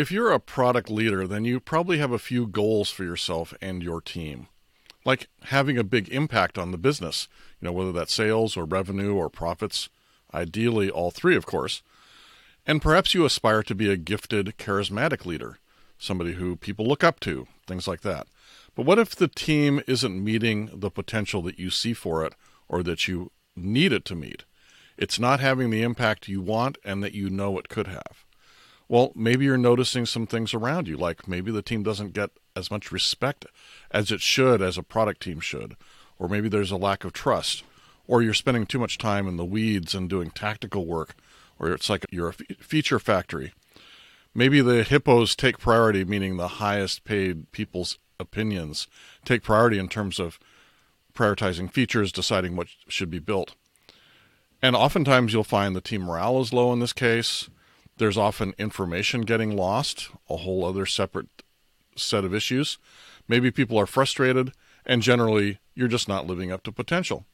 If you're a product leader, then you probably have a few goals for yourself and your team, like having a big impact on the business, you know, whether that's sales or revenue or profits, ideally all three, of course. And perhaps you aspire to be a gifted, charismatic leader, somebody who people look up to, things like that. But what if the team isn't meeting the potential that you see for it or that you need it to meet? It's not having the impact you want and that you know it could have. Well, maybe you're noticing some things around you, like maybe the team doesn't get as much respect as it should, as a product team should, or maybe there's a lack of trust, or you're spending too much time in the weeds and doing tactical work, or it's like you're a feature factory. Maybe the hippos take priority, meaning the highest paid people's opinions take priority in terms of prioritizing features, deciding what should be built. And oftentimes you'll find the team morale is low in this case. There's often information getting lost, a whole other separate set of issues. Maybe people are frustrated, and generally, you're just not living up to potential.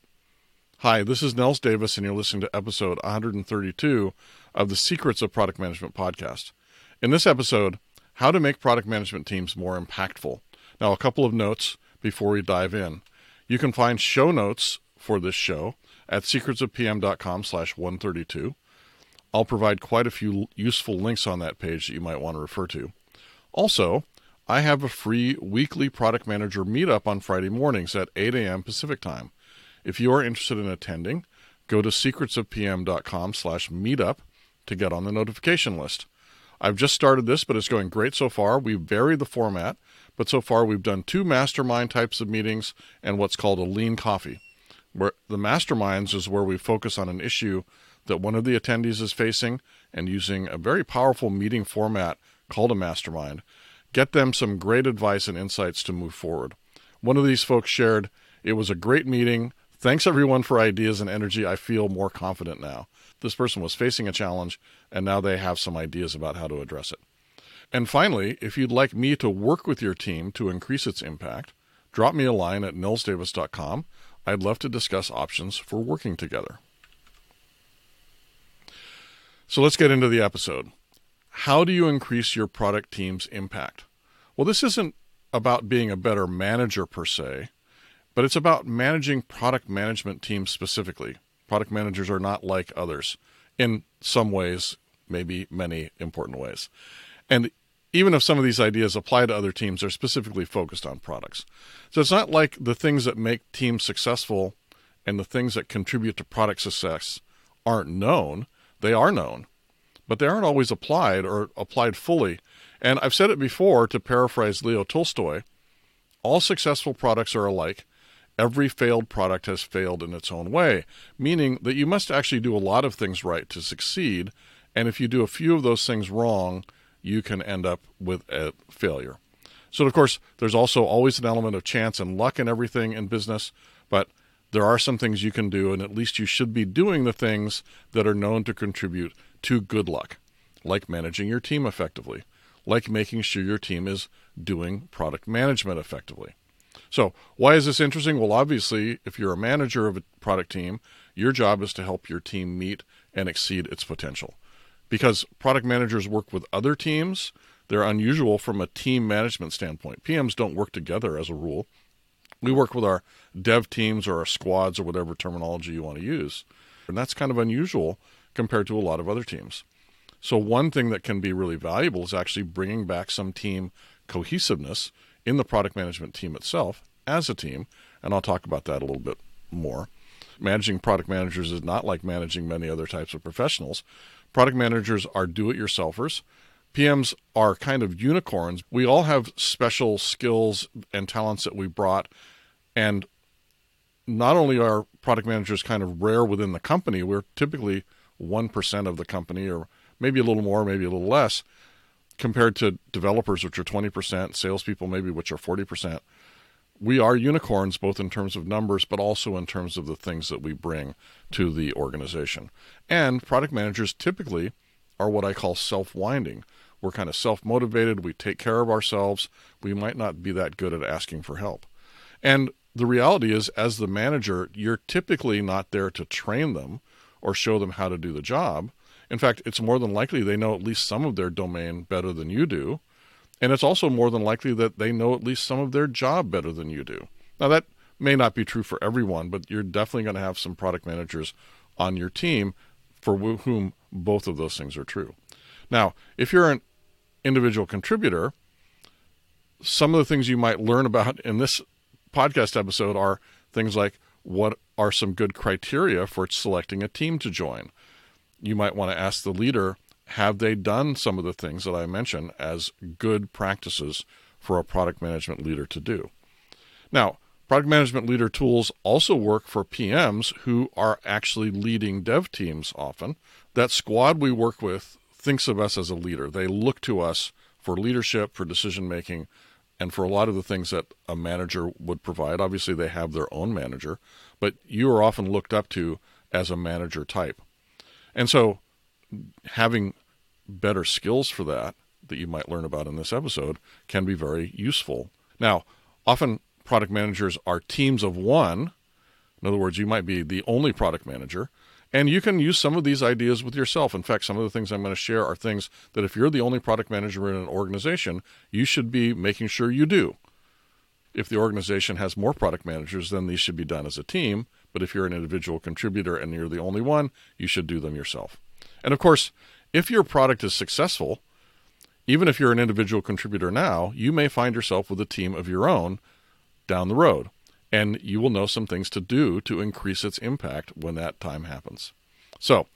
Hi, this is Nils Davis, and you're listening to episode 132 of the Secrets of Product Management podcast. In this episode, how to make product management teams more impactful. Now, a couple of notes before we dive in. You can find show notes for this show at secretsofpm.com slash 132. I'll provide quite a few useful links on that page that you might want to refer to. Also, I have a free weekly product manager meetup on Friday mornings at 8 a.m. Pacific time. If you are interested in attending, go to secretsofpm.com slash meetup to get on the notification list. I've just started this, but it's going great so far. We've varied the format, but so far we've done two mastermind types of meetings and what's called a lean coffee. Where the masterminds is where we focus on an issue that one of the attendees is facing and using a very powerful meeting format called a mastermind, get them some great advice and insights to move forward. One of these folks shared, It was a great meeting. Thanks everyone for ideas and energy. I feel more confident now. This person was facing a challenge, and now they have some ideas about how to address it. And finally, if you'd like me to work with your team to increase its impact, drop me a line at nilsdavis.com. I'd love to discuss options for working together. So let's get into the episode. How do you increase your product team's impact? Well, this isn't about being a better manager per se, but it's about managing product management teams specifically. Product managers are not like others in some ways, maybe many important ways. And even if some of these ideas apply to other teams, they're specifically focused on products. So it's not like the things that make teams successful and the things that contribute to product success aren't known. They are known, but they aren't always applied or applied fully. And I've said it before to paraphrase Leo Tolstoy all successful products are alike. Every failed product has failed in its own way, meaning that you must actually do a lot of things right to succeed. And if you do a few of those things wrong, you can end up with a failure. So, of course, there's also always an element of chance and luck in everything in business, there are some things you can do, and at least you should be doing the things that are known to contribute to good luck, like managing your team effectively, like making sure your team is doing product management effectively. So, why is this interesting? Well, obviously, if you're a manager of a product team, your job is to help your team meet and exceed its potential. Because product managers work with other teams, they're unusual from a team management standpoint. PMs don't work together as a rule. We work with our dev teams or our squads or whatever terminology you want to use. And that's kind of unusual compared to a lot of other teams. So, one thing that can be really valuable is actually bringing back some team cohesiveness in the product management team itself as a team. And I'll talk about that a little bit more. Managing product managers is not like managing many other types of professionals. Product managers are do it yourselfers. PMs are kind of unicorns. We all have special skills and talents that we brought. And not only are product managers kind of rare within the company, we're typically 1% of the company, or maybe a little more, maybe a little less, compared to developers, which are 20%, salespeople, maybe, which are 40%. We are unicorns both in terms of numbers, but also in terms of the things that we bring to the organization. And product managers typically are what I call self winding. We're kind of self motivated, we take care of ourselves, we might not be that good at asking for help. And the reality is, as the manager, you're typically not there to train them or show them how to do the job. In fact, it's more than likely they know at least some of their domain better than you do. And it's also more than likely that they know at least some of their job better than you do. Now, that may not be true for everyone, but you're definitely going to have some product managers on your team for whom both of those things are true. Now, if you're an individual contributor, some of the things you might learn about in this podcast episode are things like what are some good criteria for selecting a team to join? You might want to ask the leader have they done some of the things that I mentioned as good practices for a product management leader to do? Now, product management leader tools also work for PMs who are actually leading dev teams often. That squad we work with thinks of us as a leader. They look to us for leadership, for decision making, and for a lot of the things that a manager would provide. Obviously, they have their own manager, but you are often looked up to as a manager type. And so, having better skills for that, that you might learn about in this episode, can be very useful. Now, often product managers are teams of one. In other words, you might be the only product manager, and you can use some of these ideas with yourself. In fact, some of the things I'm going to share are things that if you're the only product manager in an organization, you should be making sure you do. If the organization has more product managers, then these should be done as a team. But if you're an individual contributor and you're the only one, you should do them yourself. And of course, if your product is successful, even if you're an individual contributor now, you may find yourself with a team of your own down the road and you will know some things to do to increase its impact when that time happens. So,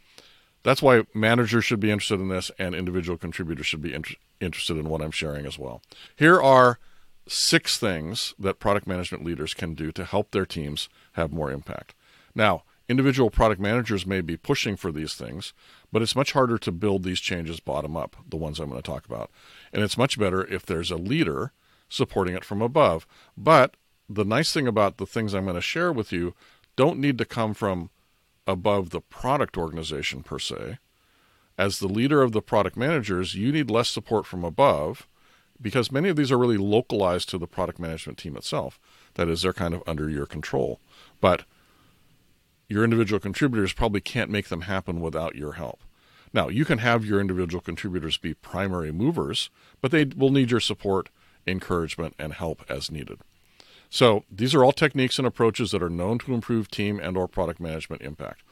that's why managers should be interested in this and individual contributors should be inter- interested in what I'm sharing as well. Here are six things that product management leaders can do to help their teams have more impact. Now, individual product managers may be pushing for these things, but it's much harder to build these changes bottom up, the ones I'm going to talk about. And it's much better if there's a leader supporting it from above. But the nice thing about the things I'm going to share with you don't need to come from above the product organization per se. As the leader of the product managers, you need less support from above because many of these are really localized to the product management team itself. That is, they're kind of under your control. But your individual contributors probably can't make them happen without your help. Now, you can have your individual contributors be primary movers, but they will need your support, encouragement, and help as needed. So these are all techniques and approaches that are known to improve team and or product management impact.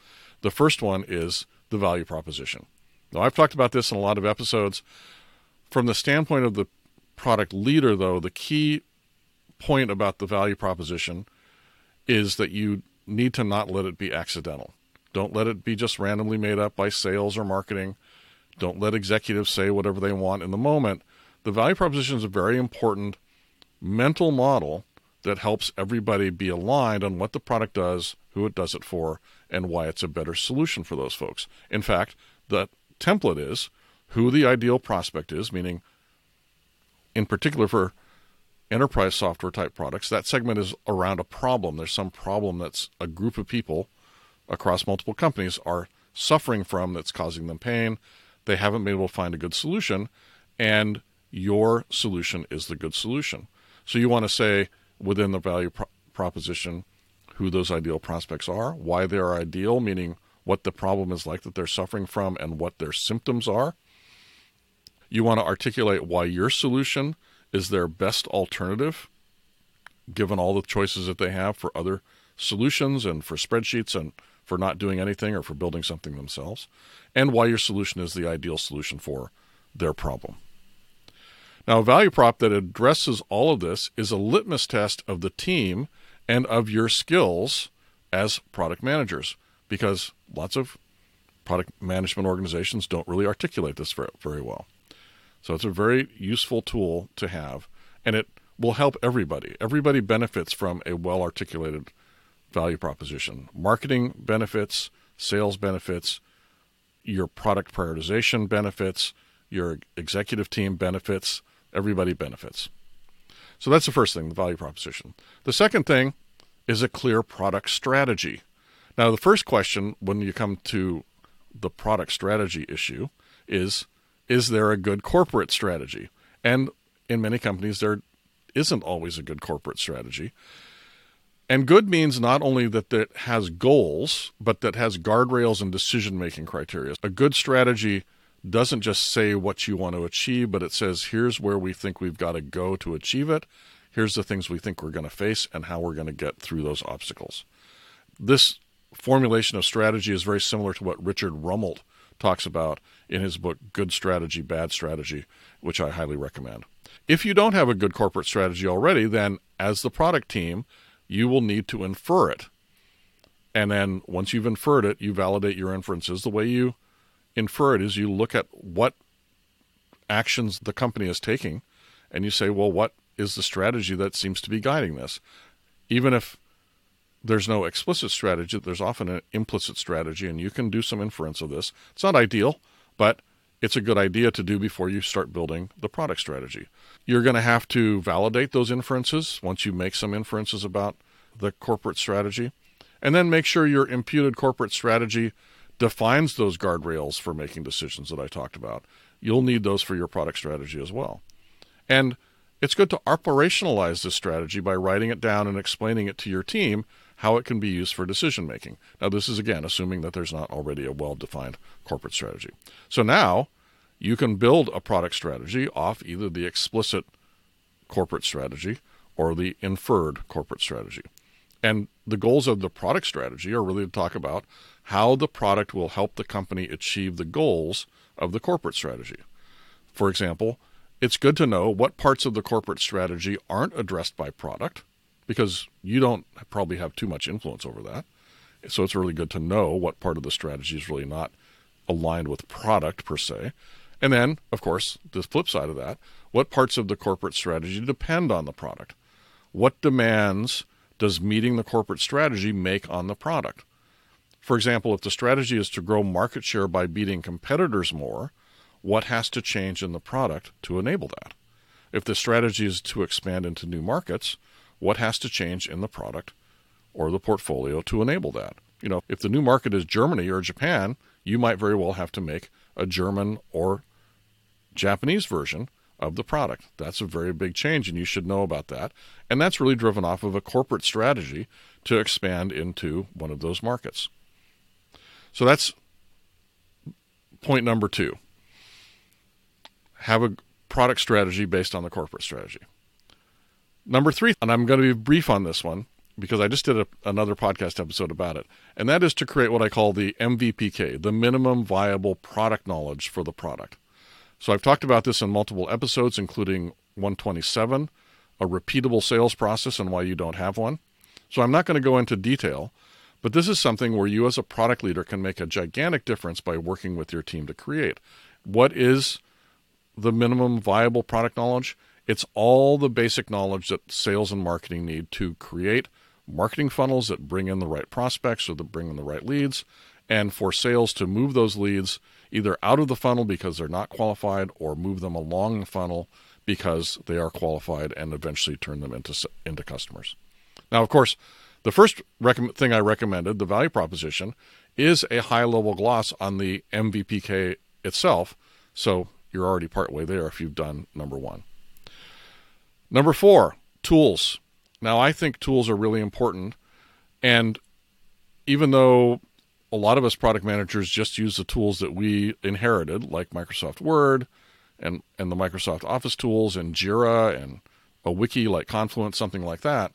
The first one is the value proposition. Now I've talked about this in a lot of episodes. From the standpoint of the product leader though, the key point about the value proposition is that you need to not let it be accidental. Don't let it be just randomly made up by sales or marketing. Don't let executives say whatever they want in the moment. The value proposition is a very important mental model that helps everybody be aligned on what the product does, who it does it for, and why it's a better solution for those folks. In fact, the template is who the ideal prospect is, meaning, in particular for enterprise software type products, that segment is around a problem. There's some problem that's a group of people across multiple companies are suffering from that's causing them pain. They haven't been able to find a good solution, and your solution is the good solution. So you want to say, within the value pro- proposition who those ideal prospects are, why they're ideal, meaning what the problem is like that they're suffering from and what their symptoms are. You want to articulate why your solution is their best alternative, given all the choices that they have for other solutions and for spreadsheets and for not doing anything or for building something themselves, and why your solution is the ideal solution for their problem. Now, a value prop that addresses all of this is a litmus test of the team and of your skills as product managers, because lots of product management organizations don't really articulate this very, well. So it's a very useful tool to have, and it will help everybody. Everybody benefits from a well articulated value proposition. Marketing benefits, sales benefits, your product prioritization benefits, your executive team benefits, Everybody benefits. So that's the first thing, the value proposition. The second thing is a clear product strategy. Now, the first question when you come to the product strategy issue is is there a good corporate strategy? And in many companies, there isn't always a good corporate strategy. And good means not only that it has goals, but that has guardrails and decision making criteria. A good strategy doesn't just say what you want to achieve, but it says here's where we think we've got to go to achieve it. Here's the things we think we're going to face and how we're going to get through those obstacles. This formulation of strategy is very similar to what Richard Rumelt talks about in his book Good Strategy, Bad Strategy, which I highly recommend. If you don't have a good corporate strategy already, then as the product team, you will need to infer it. And then once you've inferred it, you validate your inferences. The way you infer it is you look at what actions the company is taking and you say, well, what is the strategy that seems to be guiding this? Even if there's no explicit strategy, there's often an implicit strategy, and you can do some inference of this. It's not ideal, but it's a good idea to do before you start building the product strategy. You're going to have to validate those inferences once you make some inferences about the corporate strategy, and then make sure your imputed corporate strategy defines those guardrails for making decisions that I talked about. You'll need those for your product strategy as well. And it's good to operationalize this strategy by writing it down and explaining it to your team how it can be used for decision making. Now, this is again assuming that there's not already a well defined corporate strategy. So now you can build a product strategy off either the explicit corporate strategy or the inferred corporate strategy. And the goals of the product strategy are really to talk about how the product will help the company achieve the goals of the corporate strategy. For example, it's good to know what parts of the corporate strategy aren't addressed by product because you don't probably have too much influence over that. So it's really good to know what part of the strategy is really not aligned with product per se. And then, of course, the flip side of that, what parts of the corporate strategy depend on the product? What demands does meeting the corporate strategy make on the product? For example, if the strategy is to grow market share by beating competitors more, what has to change in the product to enable that? If the strategy is to expand into new markets, what has to change in the product or the portfolio to enable that? You know, if the new market is Germany or Japan, you might very well have to make a German or Japanese version of the product. That's a very big change, and you should know about that. And that's really driven off of a corporate strategy to expand into one of those markets. So that's point number two have a product strategy based on the corporate strategy. Number three, and I'm going to be brief on this one because I just did a, another podcast episode about it, and that is to create what I call the MVPK, the minimum viable product knowledge for the product. So I've talked about this in multiple episodes, including 127, a repeatable sales process and why you don't have one. So I'm not going to go into detail, but this is something where you as a product leader can make a gigantic difference by working with your team to create. What is the minimum viable product knowledge. It's all the basic knowledge that sales and marketing need to create marketing funnels that bring in the right prospects or that bring in the right leads, and for sales to move those leads either out of the funnel because they're not qualified or move them along the funnel because they are qualified and eventually turn them into into customers. Now, of course, the first thing I recommended, the value proposition, is a high level gloss on the MVPK itself. So you're already partway there if you've done number one. Number four, tools. Now, I think tools are really important. And even though a lot of us product managers just use the tools that we inherited, like Microsoft Word and, and the Microsoft Office tools and Jira and a wiki like Confluence, something like that,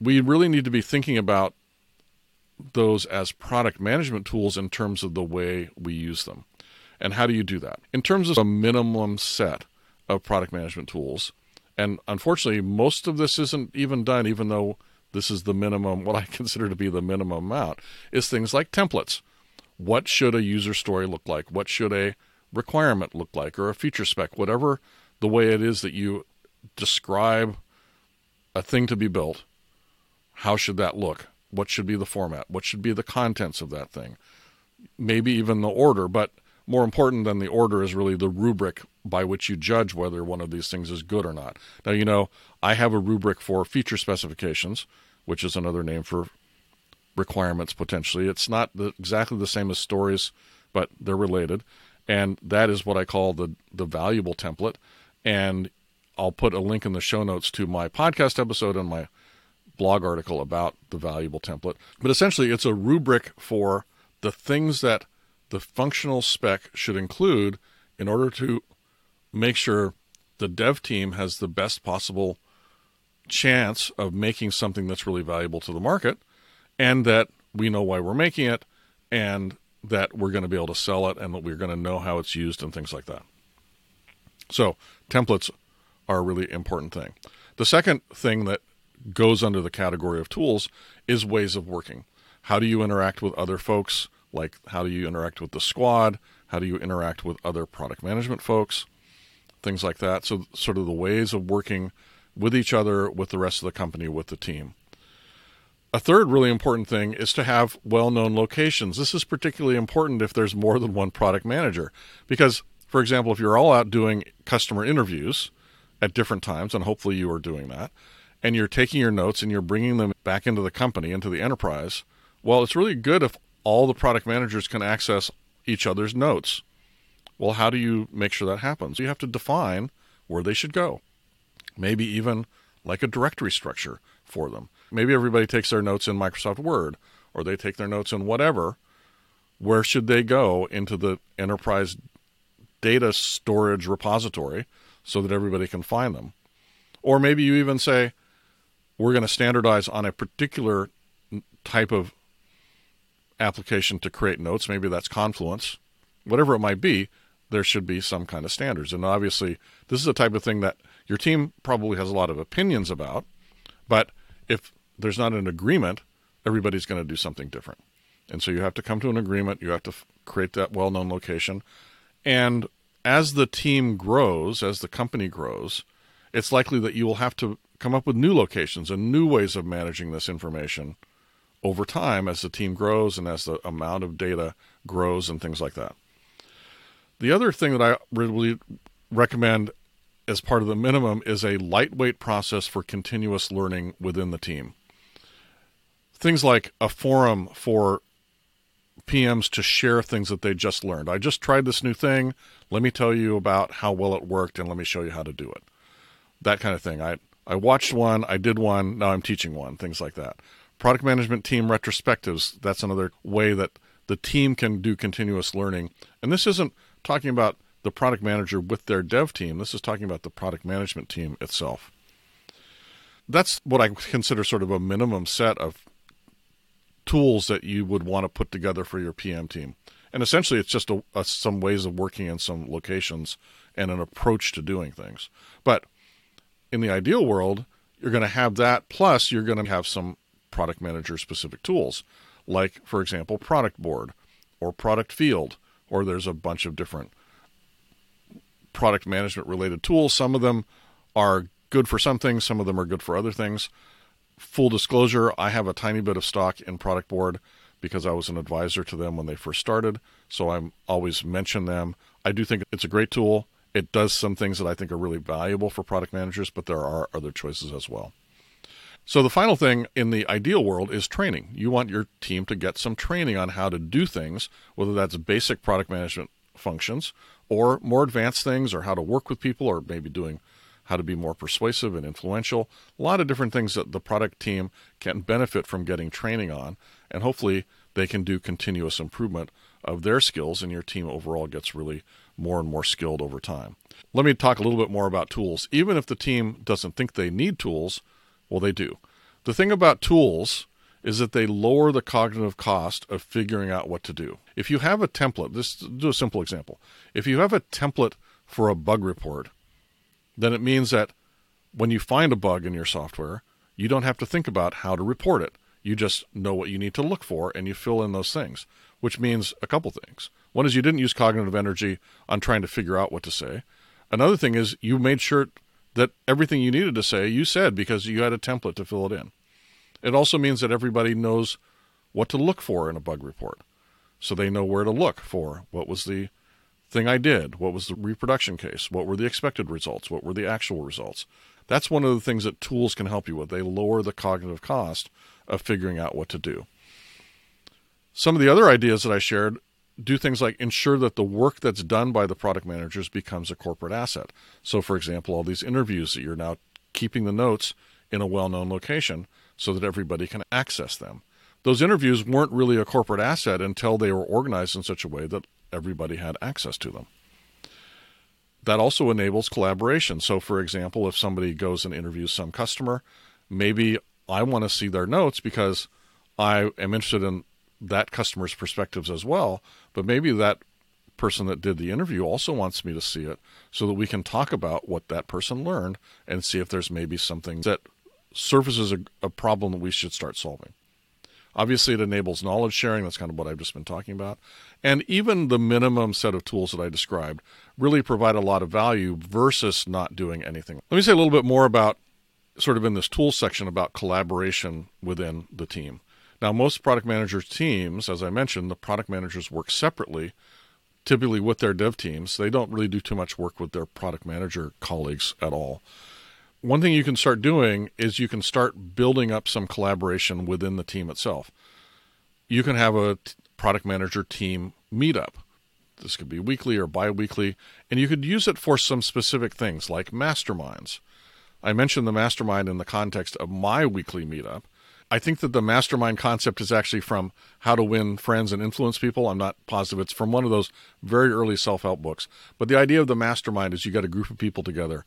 we really need to be thinking about those as product management tools in terms of the way we use them. And how do you do that? In terms of a minimum set of product management tools, and unfortunately, most of this isn't even done, even though this is the minimum, what I consider to be the minimum amount, is things like templates. What should a user story look like? What should a requirement look like? Or a feature spec, whatever the way it is that you describe a thing to be built, how should that look? What should be the format? What should be the contents of that thing? Maybe even the order, but more important than the order is really the rubric by which you judge whether one of these things is good or not. Now, you know, I have a rubric for feature specifications, which is another name for requirements potentially. It's not the, exactly the same as stories, but they're related. And that is what I call the, the valuable template. And I'll put a link in the show notes to my podcast episode and my blog article about the valuable template. But essentially, it's a rubric for the things that the functional spec should include in order to make sure the dev team has the best possible chance of making something that's really valuable to the market and that we know why we're making it and that we're going to be able to sell it and that we're going to know how it's used and things like that. So, templates are a really important thing. The second thing that goes under the category of tools is ways of working. How do you interact with other folks? Like, how do you interact with the squad? How do you interact with other product management folks? Things like that. So, sort of the ways of working with each other, with the rest of the company, with the team. A third really important thing is to have well known locations. This is particularly important if there's more than one product manager. Because, for example, if you're all out doing customer interviews at different times, and hopefully you are doing that, and you're taking your notes and you're bringing them back into the company, into the enterprise, well, it's really good if all the product managers can access each other's notes. Well, how do you make sure that happens? You have to define where they should go. Maybe even like a directory structure for them. Maybe everybody takes their notes in Microsoft Word or they take their notes in whatever. Where should they go into the enterprise data storage repository so that everybody can find them? Or maybe you even say, we're going to standardize on a particular type of application to create notes. Maybe that's Confluence. Whatever it might be, there should be some kind of standards. And obviously, this is the type of thing that your team probably has a lot of opinions about. But if there's not an agreement, everybody's going to do something different. And so you have to come to an agreement. You have to create that well known location. And as the team grows, as the company grows, it's likely that you will have to come up with new locations and new ways of managing this information over time as the team grows and as the amount of data grows and things like that. The other thing that I really recommend as part of the minimum is a lightweight process for continuous learning within the team. Things like a forum for PMs to share things that they just learned. I just tried this new thing. Let me tell you about how well it worked and let me show you how to do it. That kind of thing. I I watched one, I did one, now I'm teaching one, things like that. Product management team retrospectives, that's another way that the team can do continuous learning. And this isn't talking about the product manager with their dev team, this is talking about the product management team itself. That's what I consider sort of a minimum set of tools that you would want to put together for your PM team. And essentially, it's just a, a, some ways of working in some locations and an approach to doing things. But in the ideal world, you're going to have that, plus you're going to have some product manager specific tools, like, for example, Product Board or Product Field, or there's a bunch of different product management related tools. Some of them are good for some things, some of them are good for other things. Full disclosure, I have a tiny bit of stock in Product Board because I was an advisor to them when they first started, so I'm always mention them. I do think it's a great tool. It does some things that I think are really valuable for product managers, but there are other choices as well. So, the final thing in the ideal world is training. You want your team to get some training on how to do things, whether that's basic product management functions or more advanced things, or how to work with people, or maybe doing how to be more persuasive and influential. A lot of different things that the product team can benefit from getting training on, and hopefully they can do continuous improvement of their skills, and your team overall gets really more and more skilled over time. Let me talk a little bit more about tools. Even if the team doesn't think they need tools, well, they do. The thing about tools is that they lower the cognitive cost of figuring out what to do. If you have a template, this do a simple example. If you have a template for a bug report, then it means that when you find a bug in your software, you don't have to think about how to report it. You just know what you need to look for and you fill in those things, which means a couple things. One is you didn't use cognitive energy on trying to figure out what to say. Another thing is you made sure that everything you needed to say you said because you had a template to fill it in. It also means that everybody knows what to look for in a bug report. So they know where to look for what was the thing I did, what was the reproduction case, what were the expected results, what were the actual results. That's one of the things that tools can help you with. They lower the cognitive cost of figuring out what to do. Some of the other ideas that I shared do things like ensure that the work that's done by the product managers becomes a corporate asset. So, for example, all these interviews that you're now keeping the notes in a well known location so that everybody can access them. Those interviews weren't really a corporate asset until they were organized in such a way that everybody had access to them. That also enables collaboration. So, for example, if somebody goes and interviews some customer, maybe I want to see their notes because I am interested in that customer's perspectives as well. But maybe that person that did the interview also wants me to see it so that we can talk about what that person learned and see if there's maybe something that surfaces a, a problem that we should start solving. Obviously, it enables knowledge sharing. That's kind of what I've just been talking about. And even the minimum set of tools that I described really provide a lot of value versus not doing anything. Let me say a little bit more about, sort of in this tool section, about collaboration within the team. Now, most product managers' teams, as I mentioned, the product managers work separately, typically with their dev teams. They don't really do too much work with their product manager colleagues at all one thing you can start doing is you can start building up some collaboration within the team itself. You can have a t- product manager team meetup. This could be weekly or bi weekly, and you could use it for some specific things like masterminds. I mentioned the mastermind in the context of my weekly meetup. I think that the mastermind concept is actually from How to Win Friends and Influence People. I'm not positive. It's from one of those very early self help books. But the idea of the mastermind is you got a group of people together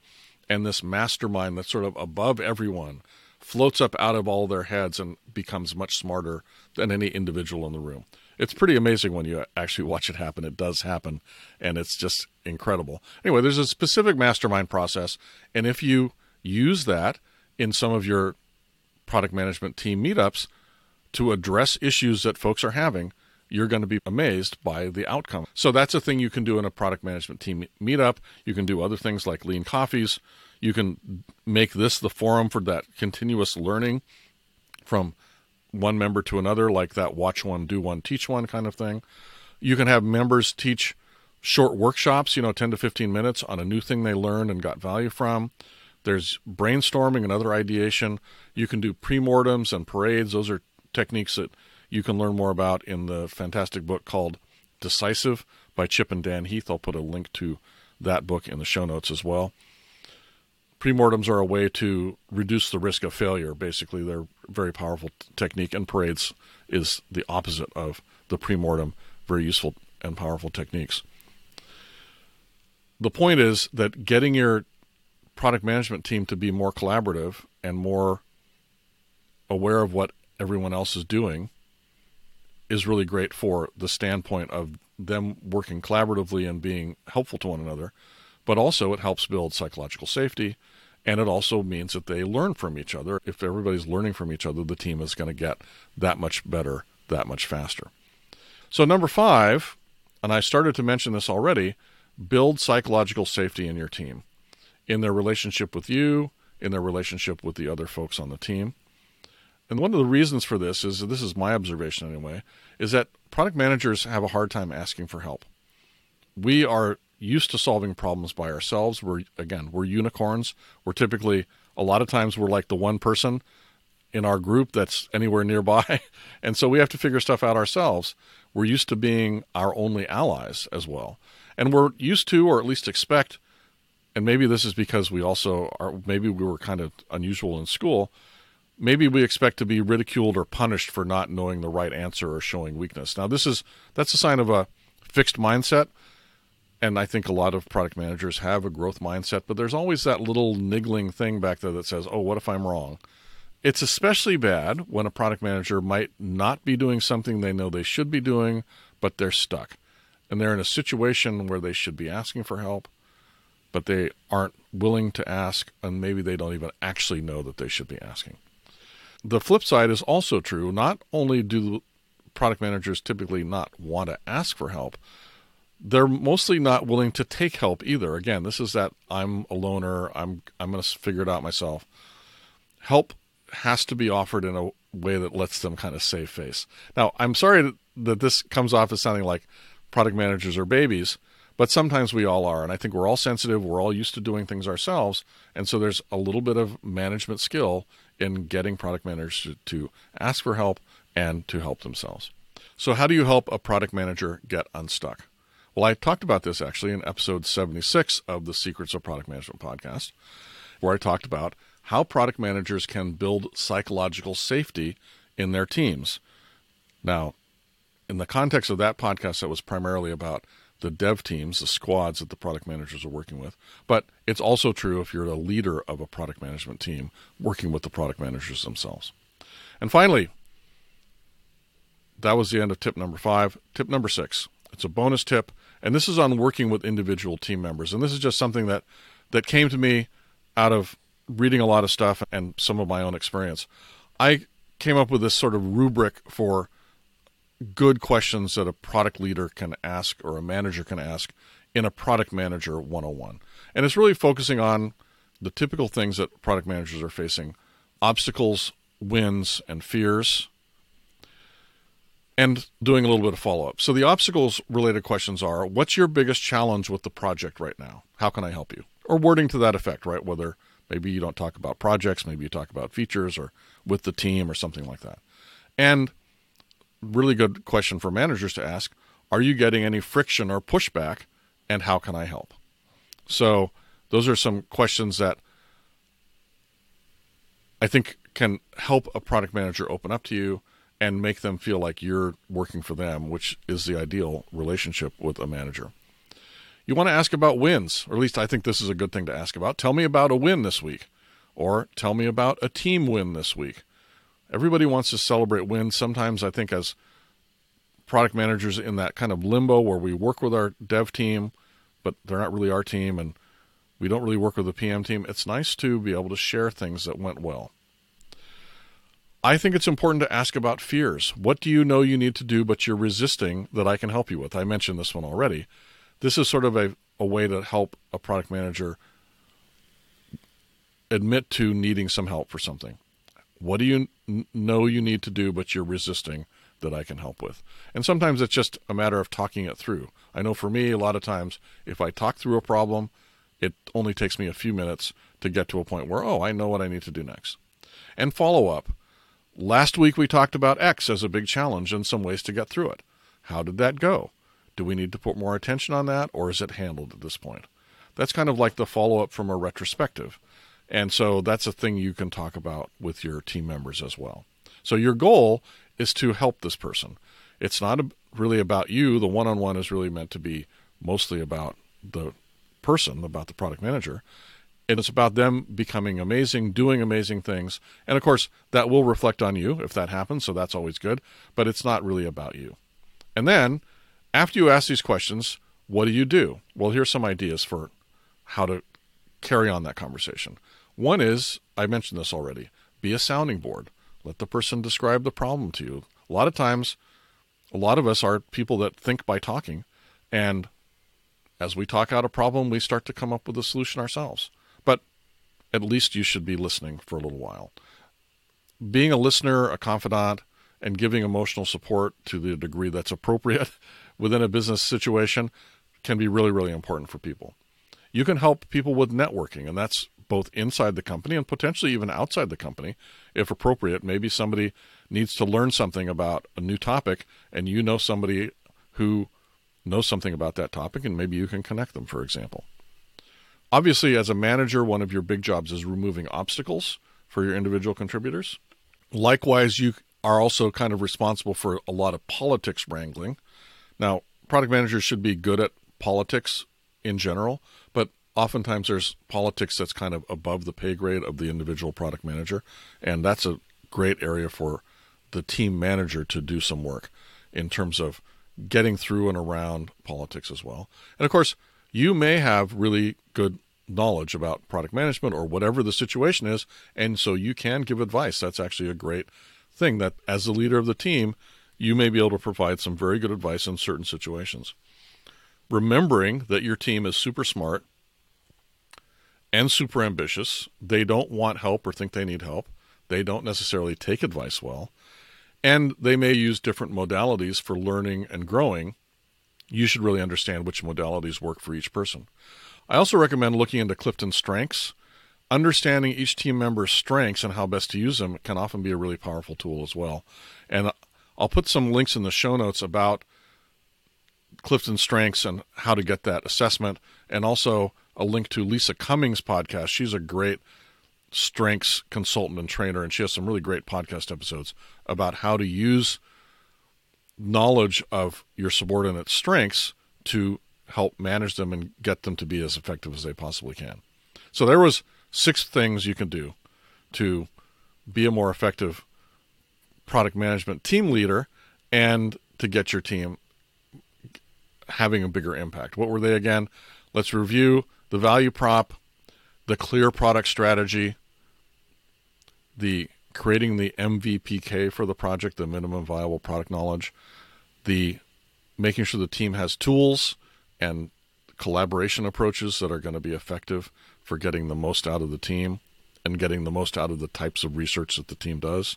and this mastermind that's sort of above everyone floats up out of all their heads and becomes much smarter than any individual in the room. It's pretty amazing when you actually watch it happen. It does happen, and it's just incredible. Anyway, there's a specific mastermind process, and if you use that in some of your product management team meetups to address issues that folks are having, you're going to be amazed by the outcome. So that's a thing you can do in a product management team meetup. You can do other things like lean coffees. You can make this the forum for that continuous learning from one member to another, like that watch one, do one, teach one kind of thing. You can have members teach short workshops, you know, 10 to 15 minutes on a new thing they learned and got value from. There's brainstorming and other ideation. You can do pre-mortems and parades. Those are techniques that you can learn more about in the fantastic book called Decisive by Chip and Dan Heath. I'll put a link to that book in the show notes as well. Premortems are a way to reduce the risk of failure. Basically, they're very powerful t- technique, and parades is the opposite of the premortem. Very useful and powerful techniques. The point is that getting your product management team to be more collaborative and more aware of what everyone else is doing is really great for the standpoint of them working collaboratively and being helpful to one another, but also it helps build psychological safety. And it also means that they learn from each other. If everybody's learning from each other, the team is going to get that much better, that much faster. So, number five, and I started to mention this already build psychological safety in your team, in their relationship with you, in their relationship with the other folks on the team. And one of the reasons for this is this is my observation anyway, is that product managers have a hard time asking for help. We are used to solving problems by ourselves. We're again, we're unicorns. We're typically a lot of times we're like the one person in our group that's anywhere nearby. And so we have to figure stuff out ourselves. We're used to being our only allies as well. And we're used to or at least expect and maybe this is because we also are maybe we were kind of unusual in school maybe we expect to be ridiculed or punished for not knowing the right answer or showing weakness. Now, this is that's a sign of a fixed mindset, and I think a lot of product managers have a growth mindset. But there's always that little niggling thing back there that says, "Oh, what if I'm wrong?" It's especially bad when a product manager might not be doing something they know they should be doing, but they're stuck. And they're in a situation where they should be asking for help, but they aren't willing to ask, and maybe they don't even actually know that they should be asking the flip side is also true. Not only do product managers typically not want to ask for help, they're mostly not willing to take help either. Again, this is that I'm a loner, I'm I'm going to figure it out myself. Help has to be offered in a way that lets them kind of save face. Now, I'm sorry that this comes off as sounding like product managers are babies, but sometimes we all are. And I think we're all sensitive. We're all used to doing things ourselves. And so there's a little bit of management skill in getting product managers to, to ask for help and to help themselves. So, how do you help a product manager get unstuck? Well, I talked about this actually in episode 76 of the Secrets of Product Management podcast. where I talked about how product managers can build psychological safety in their teams. Now, in the context of that podcast, that was primarily about the dev teams, the squads that the product managers are working with. But it's also true if you're a leader of a product management team working with the product managers themselves. And finally, that was the end of tip number five. Tip number six. It's a bonus tip, and this is on working with individual team members. And this is just something that that came to me out of reading a lot of stuff and some of my own experience. I came up with this sort of rubric for good questions that a product leader can ask or a manager can ask in a product manager 101. And it's really focusing on the typical things that product managers are facing obstacles, wins, and fears, and doing a little bit of follow up. So the obstacles related questions are what's your biggest challenge with the project right now? How can I help you? Or wording to that effect, right? Whether maybe you don't talk about projects, maybe you talk about features or with the team or something like that. And really good question for managers to ask are you getting any friction or pushback and how can I help? So those are some questions that I think can help a product manager open up to you and make them feel like you're working for them, which is the ideal relationship with a manager. You want to ask about wins, or at least I think this is a good thing to ask about. Tell me about a win this week, or tell me about a team win this week. Everybody wants to celebrate wins. Sometimes I think as product managers in that kind of limbo where we work with our dev team, but they're not really our team, and we don't really work with the PM team. It's nice to be able to share things that went well. I think it's important to ask about fears. What do you know you need to do, but you're resisting that I can help you with? I mentioned this one already. This is sort of a, a way to help a product manager admit to needing some help for something. What do you n- know you need to do, but you're resisting that I can help with? And sometimes it's just a matter of talking it through. I know for me, a lot of times, if I talk through a problem, it only takes me a few minutes to get to a point where, oh, I know what I need to do next. And follow up Last week we talked about X as a big challenge and some ways to get through it. How did that go? Do we need to put more attention on that or is it handled at this point? That's kind of like the follow up from a retrospective. And so that's a thing you can talk about with your team members as well. So your goal is to help this person. It's not really about you. The one on one is really meant to be mostly about the person, about the product manager and it's about them becoming amazing, doing amazing things. And of course, that will reflect on you if that happens, so that's always good, but it's not really about you. And then, after you ask these questions, what do you do? Well, here's some ideas for how to carry on that conversation. One is, I mentioned this already, be a sounding board. Let the person describe the problem to you. A lot of times, a lot of us are people that think by talking, and as we talk out a problem, we start to come up with a solution ourselves But at least you should be listening for a little while. Being a listener, a confidant, and giving emotional support to the degree that's appropriate within a business situation can be really, really important for people. You can help people with networking, and that's both inside the company and potentially even outside the company if appropriate. Maybe somebody needs to learn something about a new topic, and you know somebody who knows something about that topic, and maybe you can connect them, for example. Obviously, as a manager, one of your big jobs is removing obstacles for your individual contributors. Likewise, you are also kind of responsible for a lot of politics wrangling. Now, product managers should be good at politics in general, oftentimes there's politics that's kind of above the pay grade of the individual product manager, and that's a great area for the team manager to do some work in terms of getting through and around politics as well. And of course, you may have really good knowledge about product management or whatever the situation is. And so you can give advice. That's actually a great thing that as the leader of the team, you may be able to provide some very good advice in certain situations. Remembering that your team is super smart and super ambitious, they don't want help or think they need help. They don't necessarily take advice well. And they may use different modalities for learning and growing. You should really understand which modalities work for each person. I also recommend looking into Clifton strengths. Understanding each team member's strengths and how best to use them can often be a really powerful tool as well. And I'll put some links in the show notes about Clifton strengths and how to get that assessment, and also a link to Lisa Cummings' podcast. She's a great strengths consultant and trainer, and she has some really great podcast episodes about how to use knowledge of your subordinate strengths to help manage them and get them to be as effective as they possibly can. So there was six things you can do to be a more effective product management team leader and to get your team having a bigger impact. What were they again? Let's review the value prop, the clear product strategy, the creating the MVPK for the project, the minimum viable product knowledge, the making sure the team has tools and collaboration approaches that are going to be effective for getting the most out of the team and getting the most out of the types of research that the team does.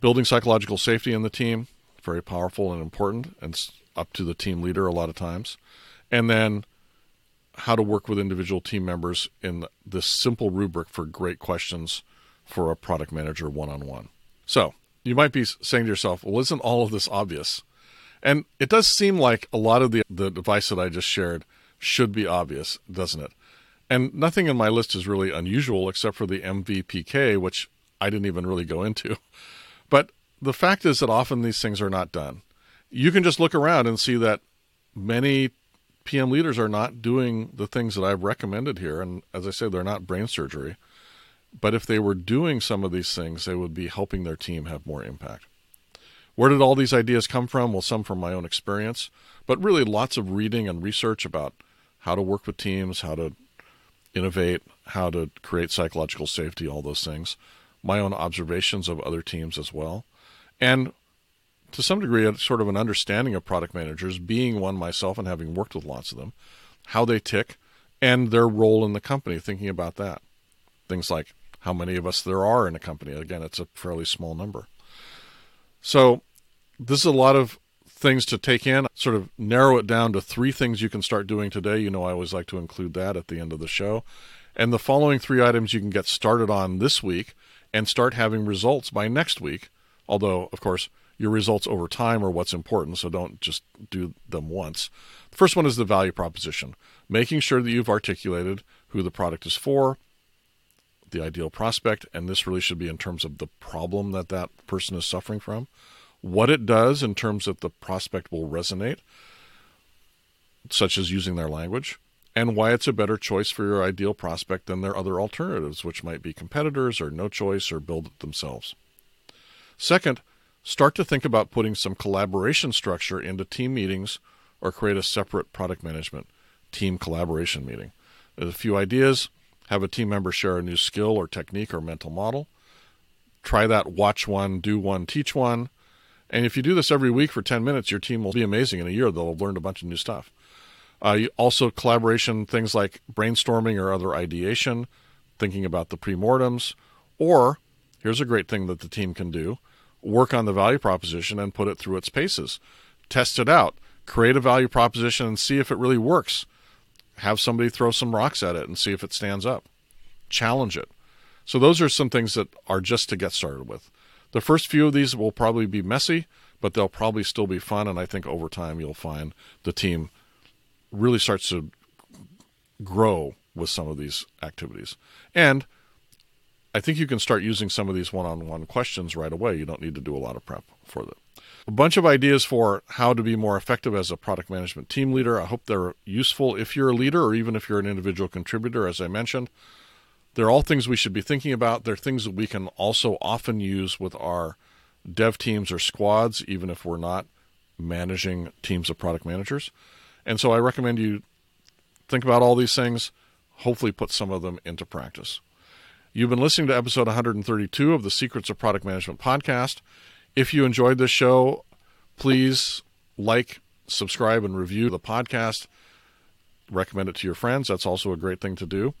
Building psychological safety in the team, very powerful and important, and up to the team leader a lot of times. And then how to work with individual team members in this simple rubric for great questions for a product manager one on one. So you might be saying to yourself, well, isn't all of this obvious? And it does seem like a lot of the, the advice that I just shared should be obvious, doesn't it? And nothing in my list is really unusual except for the MVPK, which I didn't even really go into. But the fact is that often these things are not done. You can just look around and see that many PM leaders are not doing the things that I've recommended here. And as I said, they're not brain surgery. But if they were doing some of these things, they would be helping their team have more impact. Where did all these ideas come from? Well, some from my own experience, but really lots of reading and research about how to work with teams, how to innovate, how to create psychological safety, all those things. My own observations of other teams as well. And to some degree, a sort of an understanding of product managers, being one myself and having worked with lots of them, how they tick, and their role in the company, thinking about that. Things like how many of us there are in a company. Again, it's a fairly small number. So, this is a lot of things to take in, sort of narrow it down to three things you can start doing today. You know, I always like to include that at the end of the show. And the following three items you can get started on this week and start having results by next week. Although, of course, your results over time are what's important, so don't just do them once. The first one is the value proposition, making sure that you've articulated who the product is for, the ideal prospect, and this really should be in terms of the problem that that person is suffering from, what it does in terms of the prospect will resonate, such as using their language, and why it's a better choice for your ideal prospect than their other alternatives, which might be competitors or no choice or build it themselves. Second, start to think about putting some collaboration structure into team meetings or create a separate product management team collaboration meeting. There's a few ideas have a team member share a new skill or technique or mental model. Try that watch one, do one, teach one. And if you do this every week for 10 minutes, your team will be amazing. In a year, they'll have learned a bunch of new stuff. Uh, also, collaboration, things like brainstorming or other ideation, thinking about the premortems. Or, here's a great thing that the team can do work on the value proposition and put it through its paces. Test it out. Create a value proposition and see if it really works have somebody throw some rocks at it and see if it stands up. Challenge it. So, those are some things that are just to get started with. The first few of these will probably be messy, but they'll probably still be fun. And I think over time, you'll find the team really starts to grow with some of these activities. And I think you can start using some of these one on one questions right away. You don't need to do a lot of prep for them a bunch of ideas for how to be more effective as a product management team leader. I hope they're useful if you're a leader or even if you're an individual contributor, as I mentioned. They're all things we should be thinking about. They're things that we can also often use with our dev teams or squads, even if we're not managing teams of product managers. And so I recommend you think about all these things, hopefully, put some of them into practice. You've been listening to episode 132 of the Secrets of Product Management podcast. If you enjoyed this show, please like, subscribe, and review the podcast. Recommend it to your friends. That's also a great thing to do.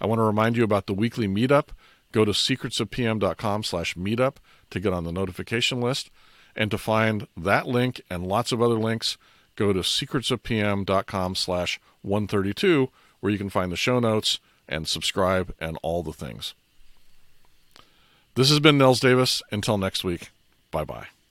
I want to remind you about the weekly meetup. Go to secretsofpm.com slash meetup to get on the notification list. And to find that link and lots of other links, go to secretsofpm.com slash 132, where you can find the show notes and subscribe and all the things. This has been Nils Davis. Until next week. Bye bye.